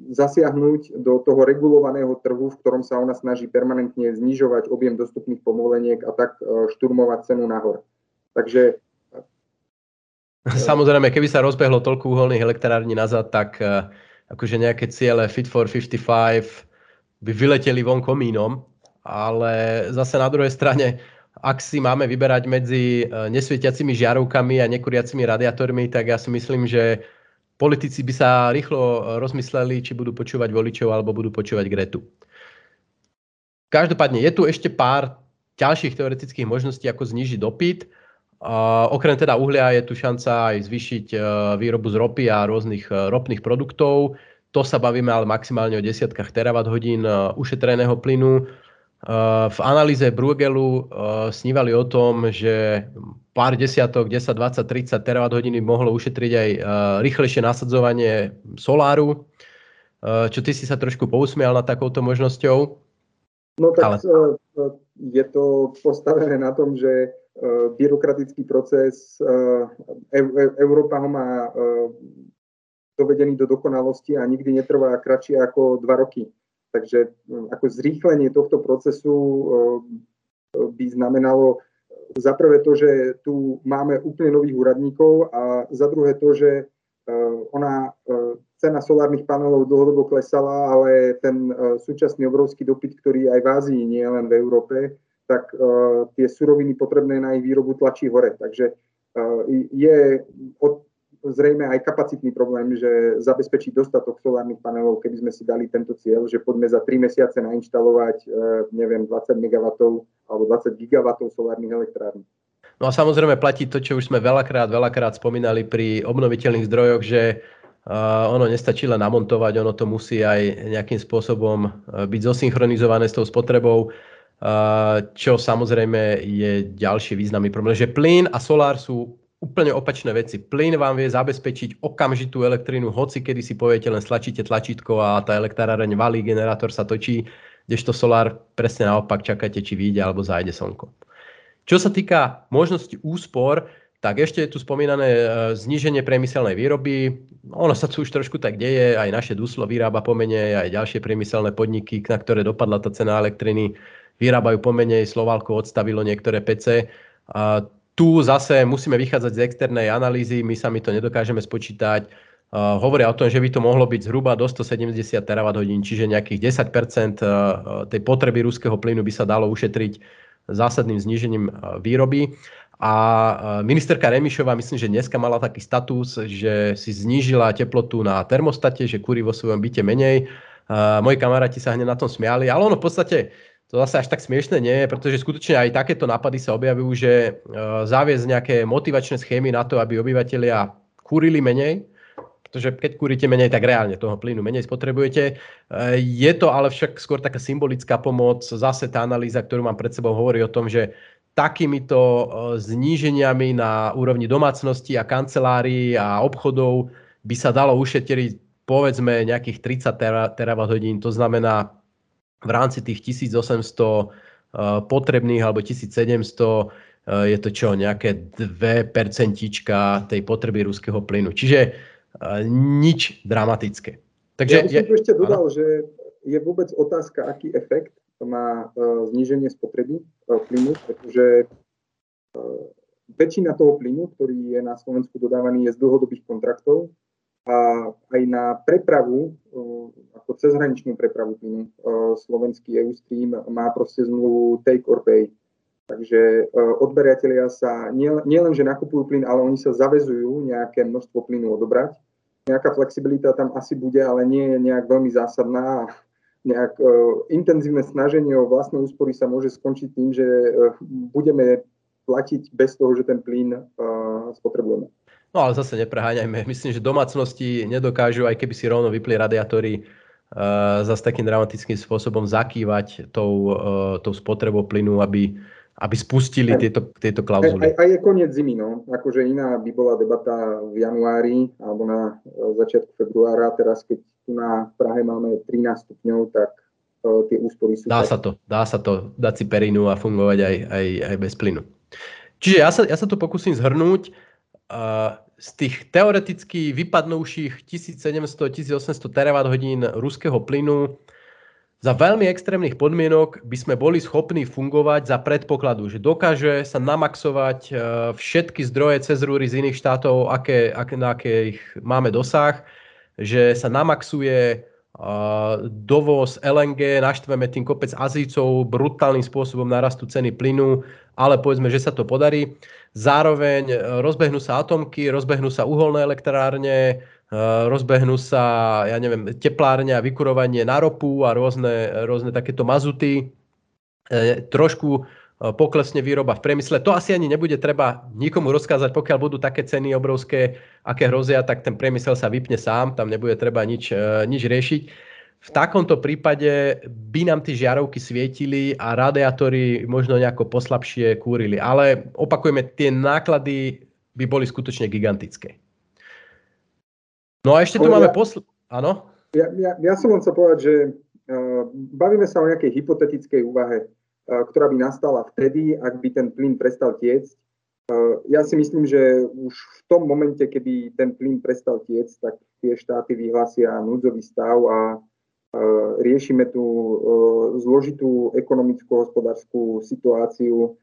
zasiahnuť do toho regulovaného trhu, v ktorom sa ona snaží permanentne znižovať objem dostupných povoleniek a tak šturmovať cenu nahor. Takže Samozrejme, keby sa rozbehlo toľko uholných elektrární nazad, tak akože nejaké ciele Fit for 55 by vyleteli von komínom, ale zase na druhej strane ak si máme vyberať medzi e, nesvietiacimi žiarovkami a nekuriacimi radiátormi, tak ja si myslím, že politici by sa rýchlo rozmysleli, či budú počúvať voličov alebo budú počúvať Gretu. Každopádne je tu ešte pár ďalších teoretických možností, ako znižiť dopyt. Uh, okrem teda uhlia je tu šanca aj zvýšiť uh, výrobu z ropy a rôznych uh, ropných produktov. To sa bavíme ale maximálne o desiatkách terawatt hodín uh, ušetreného plynu. V analýze Bruegelu snívali o tom, že pár desiatok, 10, 20, 30 terawatt hodiny mohlo ušetriť aj rýchlejšie nasadzovanie soláru. Čo ty si sa trošku pousmial nad takouto možnosťou? No tak Ale... Je to postavené na tom, že byrokratický proces, Európa ho má dovedený do dokonalosti a nikdy netrvá kratšie ako dva roky. Takže hm, ako zrýchlenie tohto procesu hm, by znamenalo za prvé to, že tu máme úplne nových úradníkov a za druhé to, že ona, cena solárnych panelov dlhodobo klesala, ale ten súčasný obrovský dopyt, ktorý aj v Ázii, nie len v Európe, tak tie suroviny potrebné na ich výrobu tlačí hore. Takže je zrejme aj kapacitný problém, že zabezpečiť dostatok solárnych panelov, keby sme si dali tento cieľ, že poďme za 3 mesiace nainštalovať, e, neviem, 20 MW alebo 20 GW solárnych elektrární. No a samozrejme platí to, čo už sme veľakrát, veľakrát spomínali pri obnoviteľných zdrojoch, že uh, ono nestačí len namontovať, ono to musí aj nejakým spôsobom byť zosynchronizované s tou spotrebou, čo samozrejme je ďalší významný problém, že plyn a solár sú úplne opačné veci. Plyn vám vie zabezpečiť okamžitú elektrínu, hoci kedy si poviete, len stlačíte tlačítko a tá elektráreň valí, generátor sa točí, kdežto solár presne naopak čakáte, či vyjde alebo zájde slnko. Čo sa týka možnosti úspor, tak ešte je tu spomínané e, zníženie priemyselnej výroby. Ono sa tu už trošku tak deje, aj naše Duslo vyrába pomenej, aj ďalšie priemyselné podniky, na ktoré dopadla tá cena elektriny, vyrábajú pomenej, Slovalko odstavilo niektoré PC. A tu zase musíme vychádzať z externej analýzy, my sami to nedokážeme spočítať. Uh, hovoria o tom, že by to mohlo byť zhruba do 170 terawatt čiže nejakých 10% tej potreby ruského plynu by sa dalo ušetriť zásadným znížením výroby. A ministerka Remišová, myslím, že dneska mala taký status, že si znížila teplotu na termostate, že kúri vo svojom byte menej. Moji kamaráti sa hneď na tom smiali, ale ono v podstate to zase až tak smiešne nie je, pretože skutočne aj takéto nápady sa objavujú, že e, záviesť nejaké motivačné schémy na to, aby obyvateľia kúrili menej, pretože keď kúrite menej, tak reálne toho plynu menej spotrebujete. Je to ale však skôr taká symbolická pomoc. Zase tá analýza, ktorú mám pred sebou, hovorí o tom, že takýmito zníženiami na úrovni domácnosti a kancelárií a obchodov by sa dalo ušetriť povedzme nejakých 30 terawatt hodín. To znamená v rámci tých 1800 potrebných alebo 1700 je to čo, nejaké 2% tej potreby ruského plynu. Čiže nič dramatické. Takže, ja by som tu ešte dodal, áno. že je vôbec otázka, aký efekt má zníženie spotreby plynu, pretože väčšina toho plynu, ktorý je na Slovensku dodávaný, je z dlhodobých kontraktov a aj na prepravu, ako cezhraničnú prepravu plynu, slovenský EU-stream má proste zmluvu take or pay. Takže odberateľia sa nielen, že nakupujú plyn, ale oni sa zavezujú nejaké množstvo plynu odobrať. Nejaká flexibilita tam asi bude, ale nie je nejak veľmi zásadná. Nejak intenzívne snaženie o vlastné úspory sa môže skončiť tým, že budeme platiť bez toho, že ten plyn spotrebujeme. No ale zase nepreháňajme. Myslím, že domácnosti nedokážu, aj keby si rovno vypli radiátory, uh, zase takým dramatickým spôsobom zakývať tou, uh, tou spotrebou plynu, aby, aby spustili tieto, tieto klauzuly. Aj, aj je koniec zimy, no. Akože iná by bola debata v januári alebo na e, začiatku februára. Teraz, keď tu na Prahe máme 13 stupňov, tak uh, tie úspory sú... Dá tak... sa to, dá sa to dať si perinu a fungovať aj, aj, aj bez plynu. Čiže ja sa, ja sa to pokúsim zhrnúť. Z tých teoreticky vypadnúších 1700-1800 terawatt hodín ruského plynu za veľmi extrémnych podmienok by sme boli schopní fungovať za predpokladu, že dokáže sa namaxovať e, všetky zdroje cez rúry z iných štátov, aké, aké, na aké ich máme dosah, že sa namaxuje dovoz LNG, naštveme tým kopec Azícov, brutálnym spôsobom narastú ceny plynu, ale povedzme, že sa to podarí. Zároveň rozbehnú sa atomky, rozbehnú sa uholné elektrárne, Eh, rozbehnú sa, ja neviem, teplárne a vykurovanie na ropu a rôzne, rôzne takéto mazuty. Eh, trošku poklesne výroba v priemysle. To asi ani nebude treba nikomu rozkázať, pokiaľ budú také ceny obrovské, aké hrozia, tak ten priemysel sa vypne sám, tam nebude treba nič, nič riešiť. V takomto prípade by nám tie žiarovky svietili a radiátory možno nejako poslabšie kúrili. Ale opakujeme, tie náklady by boli skutočne gigantické. No a ešte tu máme posl... Áno? Ja, ja, ja som len chcel povedať, že uh, bavíme sa o nejakej hypotetickej úvahe, ktorá by nastala vtedy, ak by ten plyn prestal tiecť. Uh, ja si myslím, že už v tom momente, keby ten plyn prestal tiecť, tak tie štáty vyhlásia núdzový stav a uh, riešime tú zložitú ekonomickú hospodárskú situáciu.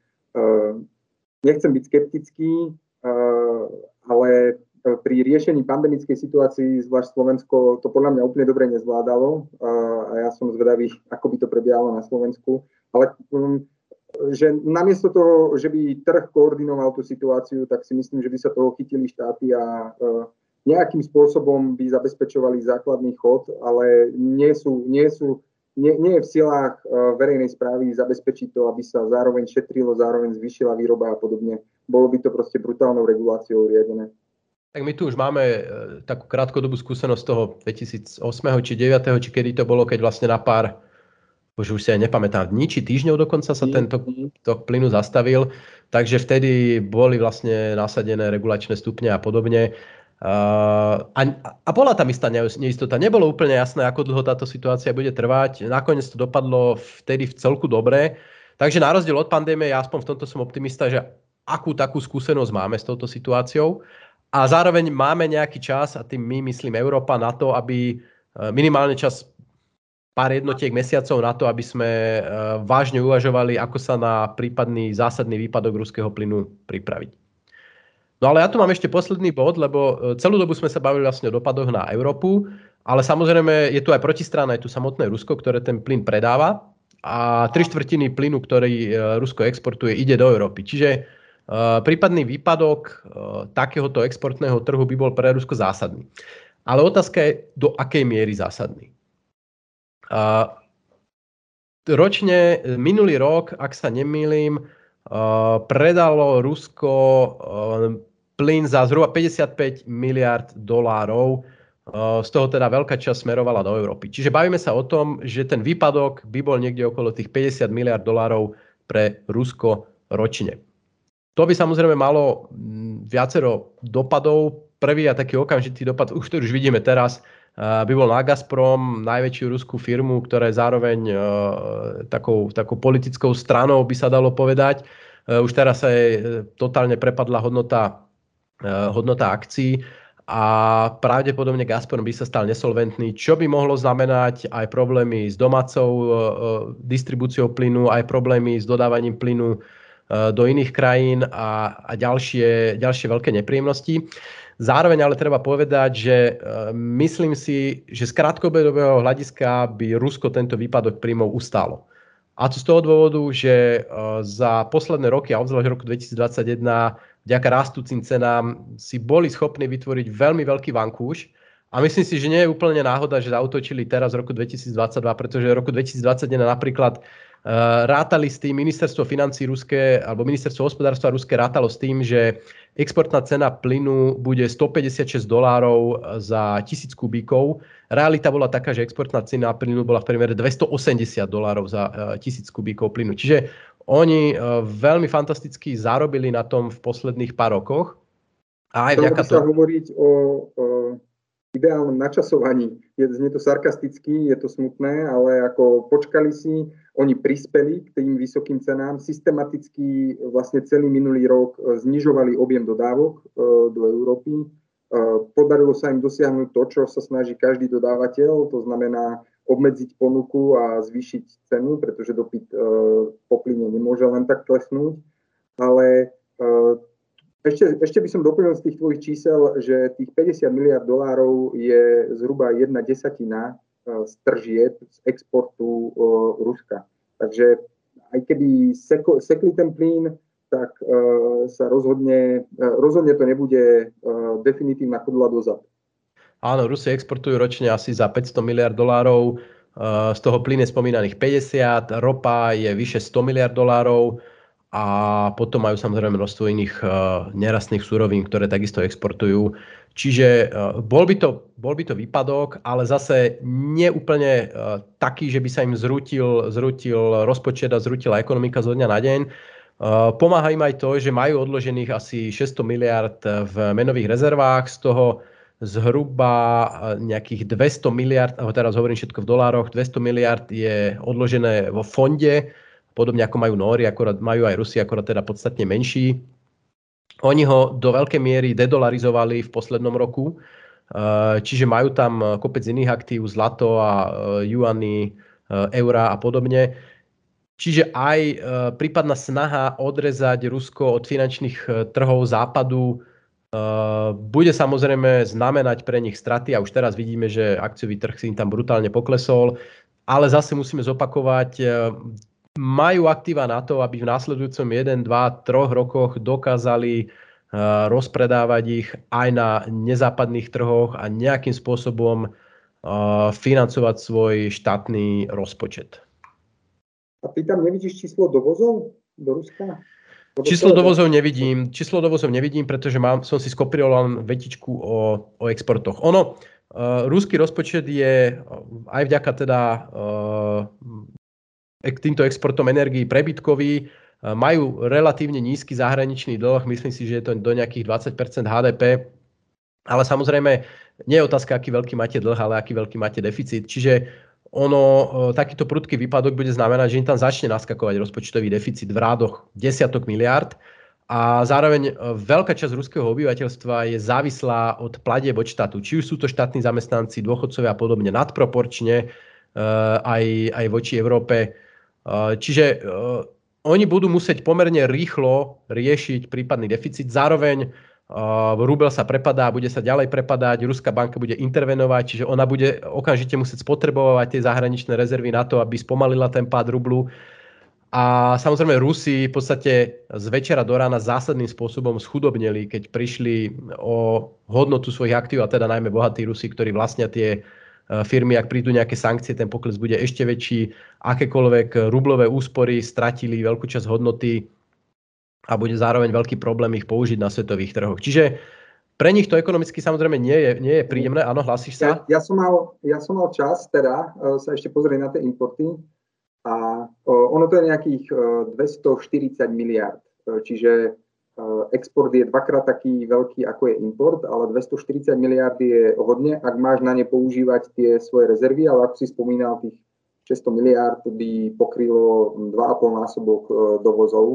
Nechcem byť skeptický, ale E, pri riešení pandemickej situácii, zvlášť Slovensko, to podľa mňa úplne dobre nezvládalo a ja som zvedavý, ako by to prebiehalo na Slovensku. Ale um, že namiesto toho, že by trh koordinoval tú situáciu, tak si myslím, že by sa toho chytili štáty a e, nejakým spôsobom by zabezpečovali základný chod, ale nie sú, nie sú nie, nie je v silách e, verejnej správy zabezpečiť to, aby sa zároveň šetrilo, zároveň zvýšila výroba a podobne. Bolo by to proste brutálnou reguláciou riadené. Tak my tu už máme e, takú krátkodobú skúsenosť toho 2008 či 9, či kedy to bolo, keď vlastne na pár, už už si aj nepamätám, dní či týždňov dokonca sa tento tok plynu zastavil, takže vtedy boli vlastne nasadené regulačné stupne a podobne. Uh, a, a bola tam istá neistota. Nebolo úplne jasné, ako dlho táto situácia bude trvať. Nakoniec to dopadlo vtedy v celku dobre. Takže na rozdiel od pandémie, ja aspoň v tomto som optimista, že akú takú skúsenosť máme s touto situáciou a zároveň máme nejaký čas, a tým my myslím Európa, na to, aby e, minimálne čas pár jednotiek mesiacov na to, aby sme e, vážne uvažovali, ako sa na prípadný zásadný výpadok ruského plynu pripraviť. No ale ja tu mám ešte posledný bod, lebo e, celú dobu sme sa bavili vlastne o dopadoch na Európu, ale samozrejme je tu aj protistrana, je tu samotné Rusko, ktoré ten plyn predáva a tri štvrtiny plynu, ktorý Rusko exportuje, ide do Európy. Čiže prípadný výpadok eh, takéhoto exportného trhu by bol pre Rusko zásadný. Ale otázka je, do akej miery zásadný. Eh, ročne, minulý rok, ak sa nemýlim, predalo Rusko plyn za zhruba 55 miliard dolárov z toho teda veľká časť smerovala do Európy. Čiže bavíme sa o tom, že ten výpadok by bol niekde okolo tých 50 miliard dolárov pre Rusko ročne. To by samozrejme malo mm, viacero dopadov. Prvý a taký okamžitý dopad, už to už vidíme teraz, by bol na Gazprom, najväčšiu ruskú firmu, ktorá je zároveň takou, takou politickou stranou, by sa dalo povedať. Už teraz sa jej totálne prepadla hodnota, hodnota akcií a pravdepodobne Gazprom by sa stal nesolventný, čo by mohlo znamenať aj problémy s domácou e, e, distribúciou plynu, aj problémy s dodávaním plynu e, do iných krajín a, a ďalšie, ďalšie veľké nepríjemnosti. Zároveň ale treba povedať, že myslím si, že z krátkodobého hľadiska by Rusko tento výpadok príjmov ustálo. A to z toho dôvodu, že za posledné roky, a obzvlášť roku 2021, vďaka rastúcim cenám si boli schopní vytvoriť veľmi veľký vankúš. A myslím si, že nie je úplne náhoda, že zautočili teraz v roku 2022, pretože v roku 2021 napríklad rátali s tým ministerstvo financí ruské alebo ministerstvo hospodárstva ruské rátalo s tým, že exportná cena plynu bude 156 dolárov za tisíc kubíkov. Realita bola taká, že exportná cena plynu bola v priemere 280 dolárov za uh, tisíc kubíkov plynu. Čiže oni veľmi fantasticky zarobili na tom v posledných pár rokoch. A aj vďaka sa hovoriť o, o ideálnom načasovaní. Je, znie to sarkasticky, je to smutné, ale ako počkali si, oni prispeli k tým vysokým cenám, systematicky vlastne celý minulý rok e, znižovali objem dodávok e, do Európy. E, podarilo sa im dosiahnuť to, čo sa snaží každý dodávateľ, to znamená obmedziť ponuku a zvýšiť cenu, pretože dopyt po plyne nemôže len tak klesnúť. Ale ešte, ešte by som doplnil z tých tvojich čísel, že tých 50 miliard dolárov je zhruba jedna desatina e, z tržieb z exportu Ruska. Takže aj keby seko, sekli ten plyn, tak sa rozhodne, rozhodne to nebude definitívna chodla dozad. Áno, Rusi exportujú ročne asi za 500 miliard dolárov, z toho plyne spomínaných 50, ropa je vyše 100 miliard dolárov a potom majú samozrejme množstvo iných eh, nerastných surovín, ktoré takisto exportujú. Čiže eh, bol by, to, bol by to výpadok, ale zase nie úplne taký, že by sa im zrútil, zrútil rozpočet a zrútila ekonomika zo dňa na deň. Pomáha im aj to, že majú odložených asi 600 miliard v menových rezervách, z toho zhruba eh, nejakých 200 miliard, teraz hovorím všetko v dolároch, 200 miliard je odložené vo fonde, podobne ako majú Nóri, akorát majú aj Rusi, akorát teda podstatne menší. Oni ho do veľkej miery dedolarizovali v poslednom roku, eh, čiže majú tam kopec iných aktív, zlato a juany, eh, eurá a podobne. Čiže aj prípadná snaha odrezať Rusko od finančných trhov západu bude samozrejme znamenať pre nich straty a už teraz vidíme, že akciový trh si im tam brutálne poklesol, ale zase musíme zopakovať, majú aktíva na to, aby v následujúcom 1, 2, 3 rokoch dokázali uh, rozpredávať ich aj na nezápadných trhoch a nejakým spôsobom financovať svoj štátny rozpočet. A ty tam nevidíš číslo dovozov do Ruska? Číslo dovozov nevidím, číslo dovozov nevidím, pretože mám, som si skopíroval vetičku o, o exportoch. Ono, uh, ruský rozpočet je aj vďaka teda uh, týmto exportom energií prebytkový, uh, majú relatívne nízky zahraničný dlh, myslím si, že je to do nejakých 20% HDP, ale samozrejme nie je otázka, aký veľký máte dlh, ale aký veľký máte deficit. Čiže ono, e, takýto prudký výpadok bude znamenať, že im tam začne naskakovať rozpočtový deficit v rádoch desiatok miliárd a zároveň e, veľká časť ruského obyvateľstva je závislá od platieb od štátu. Či už sú to štátni zamestnanci, dôchodcovia a podobne nadproporčne e, aj, aj voči Európe. Čiže oni budú musieť pomerne rýchlo riešiť prípadný deficit. Zároveň rubel sa prepadá, bude sa ďalej prepadať, Ruská banka bude intervenovať, čiže ona bude okamžite musieť spotrebovať tie zahraničné rezervy na to, aby spomalila ten pád rublu. A samozrejme Rusi v podstate z večera do rána zásadným spôsobom schudobneli, keď prišli o hodnotu svojich aktív, a teda najmä bohatí Rusi, ktorí vlastnia tie firmy, ak prídu nejaké sankcie, ten pokles bude ešte väčší. Akékoľvek rublové úspory stratili veľkú časť hodnoty a bude zároveň veľký problém ich použiť na svetových trhoch. Čiže pre nich to ekonomicky samozrejme nie je, nie je príjemné. Áno, hlasíš sa? Ja, ja, som mal, ja som mal čas teda uh, sa ešte pozrieť na tie importy a ono to je nejakých uh, 240 miliard. Čiže export je dvakrát taký veľký, ako je import, ale 240 miliard je hodne, ak máš na ne používať tie svoje rezervy, ale ako si spomínal, tých 600 miliard by pokrylo 2,5 násobok uh, dovozov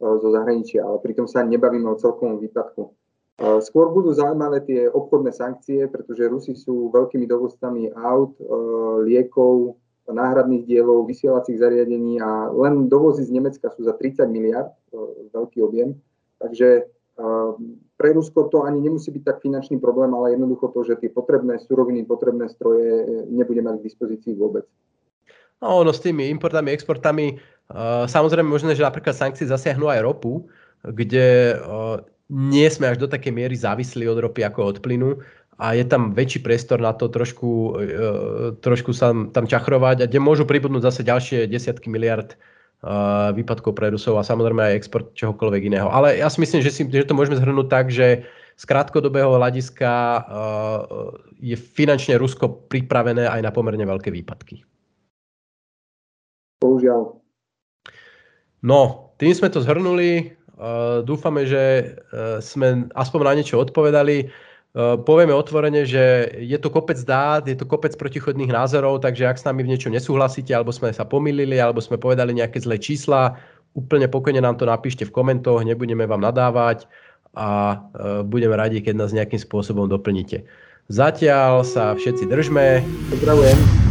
uh, zo zahraničia, ale pritom sa nebavíme o celkovom výpadku. Skôr budú zaujímavé tie obchodné sankcie, pretože Rusi sú veľkými dovozcami aut, liekov, náhradných dielov, vysielacích zariadení a len dovozy z Nemecka sú za 30 miliard, veľký objem. Takže e, pre Rusko to ani nemusí byť tak finančný problém, ale jednoducho to, že tie potrebné suroviny, potrebné stroje nebude mať k dispozícii vôbec. No ono s tými importami, exportami, samozrejme možné, že napríklad sankcie zasiahnu aj ropu, kde nie sme až do takej miery závislí od ropy ako od plynu a je tam väčší priestor na to trošku, trošku sa tam čachrovať a kde môžu pribudnúť zase ďalšie desiatky miliard e, výpadkov pre Rusov a samozrejme aj export čohokoľvek iného. Ale ja si myslím, že, si, že to môžeme zhrnúť tak, že z krátkodobého hľadiska e, je finančne Rusko pripravené aj na pomerne veľké výpadky. Bohužiaľ. No, tým sme to zhrnuli. Dúfame, že eh, sme aspoň na niečo odpovedali. Eh, povieme otvorene, že je to kopec dát, je to kopec protichodných názorov, takže ak s nami v niečo nesúhlasíte, alebo sme sa pomýlili, alebo sme povedali nejaké zlé čísla, úplne pokojne nám to napíšte v komentoch, nebudeme vám nadávať a budeme radi, keď nás nejakým spôsobom doplníte. Zatiaľ sa všetci držme. Pozdravujem.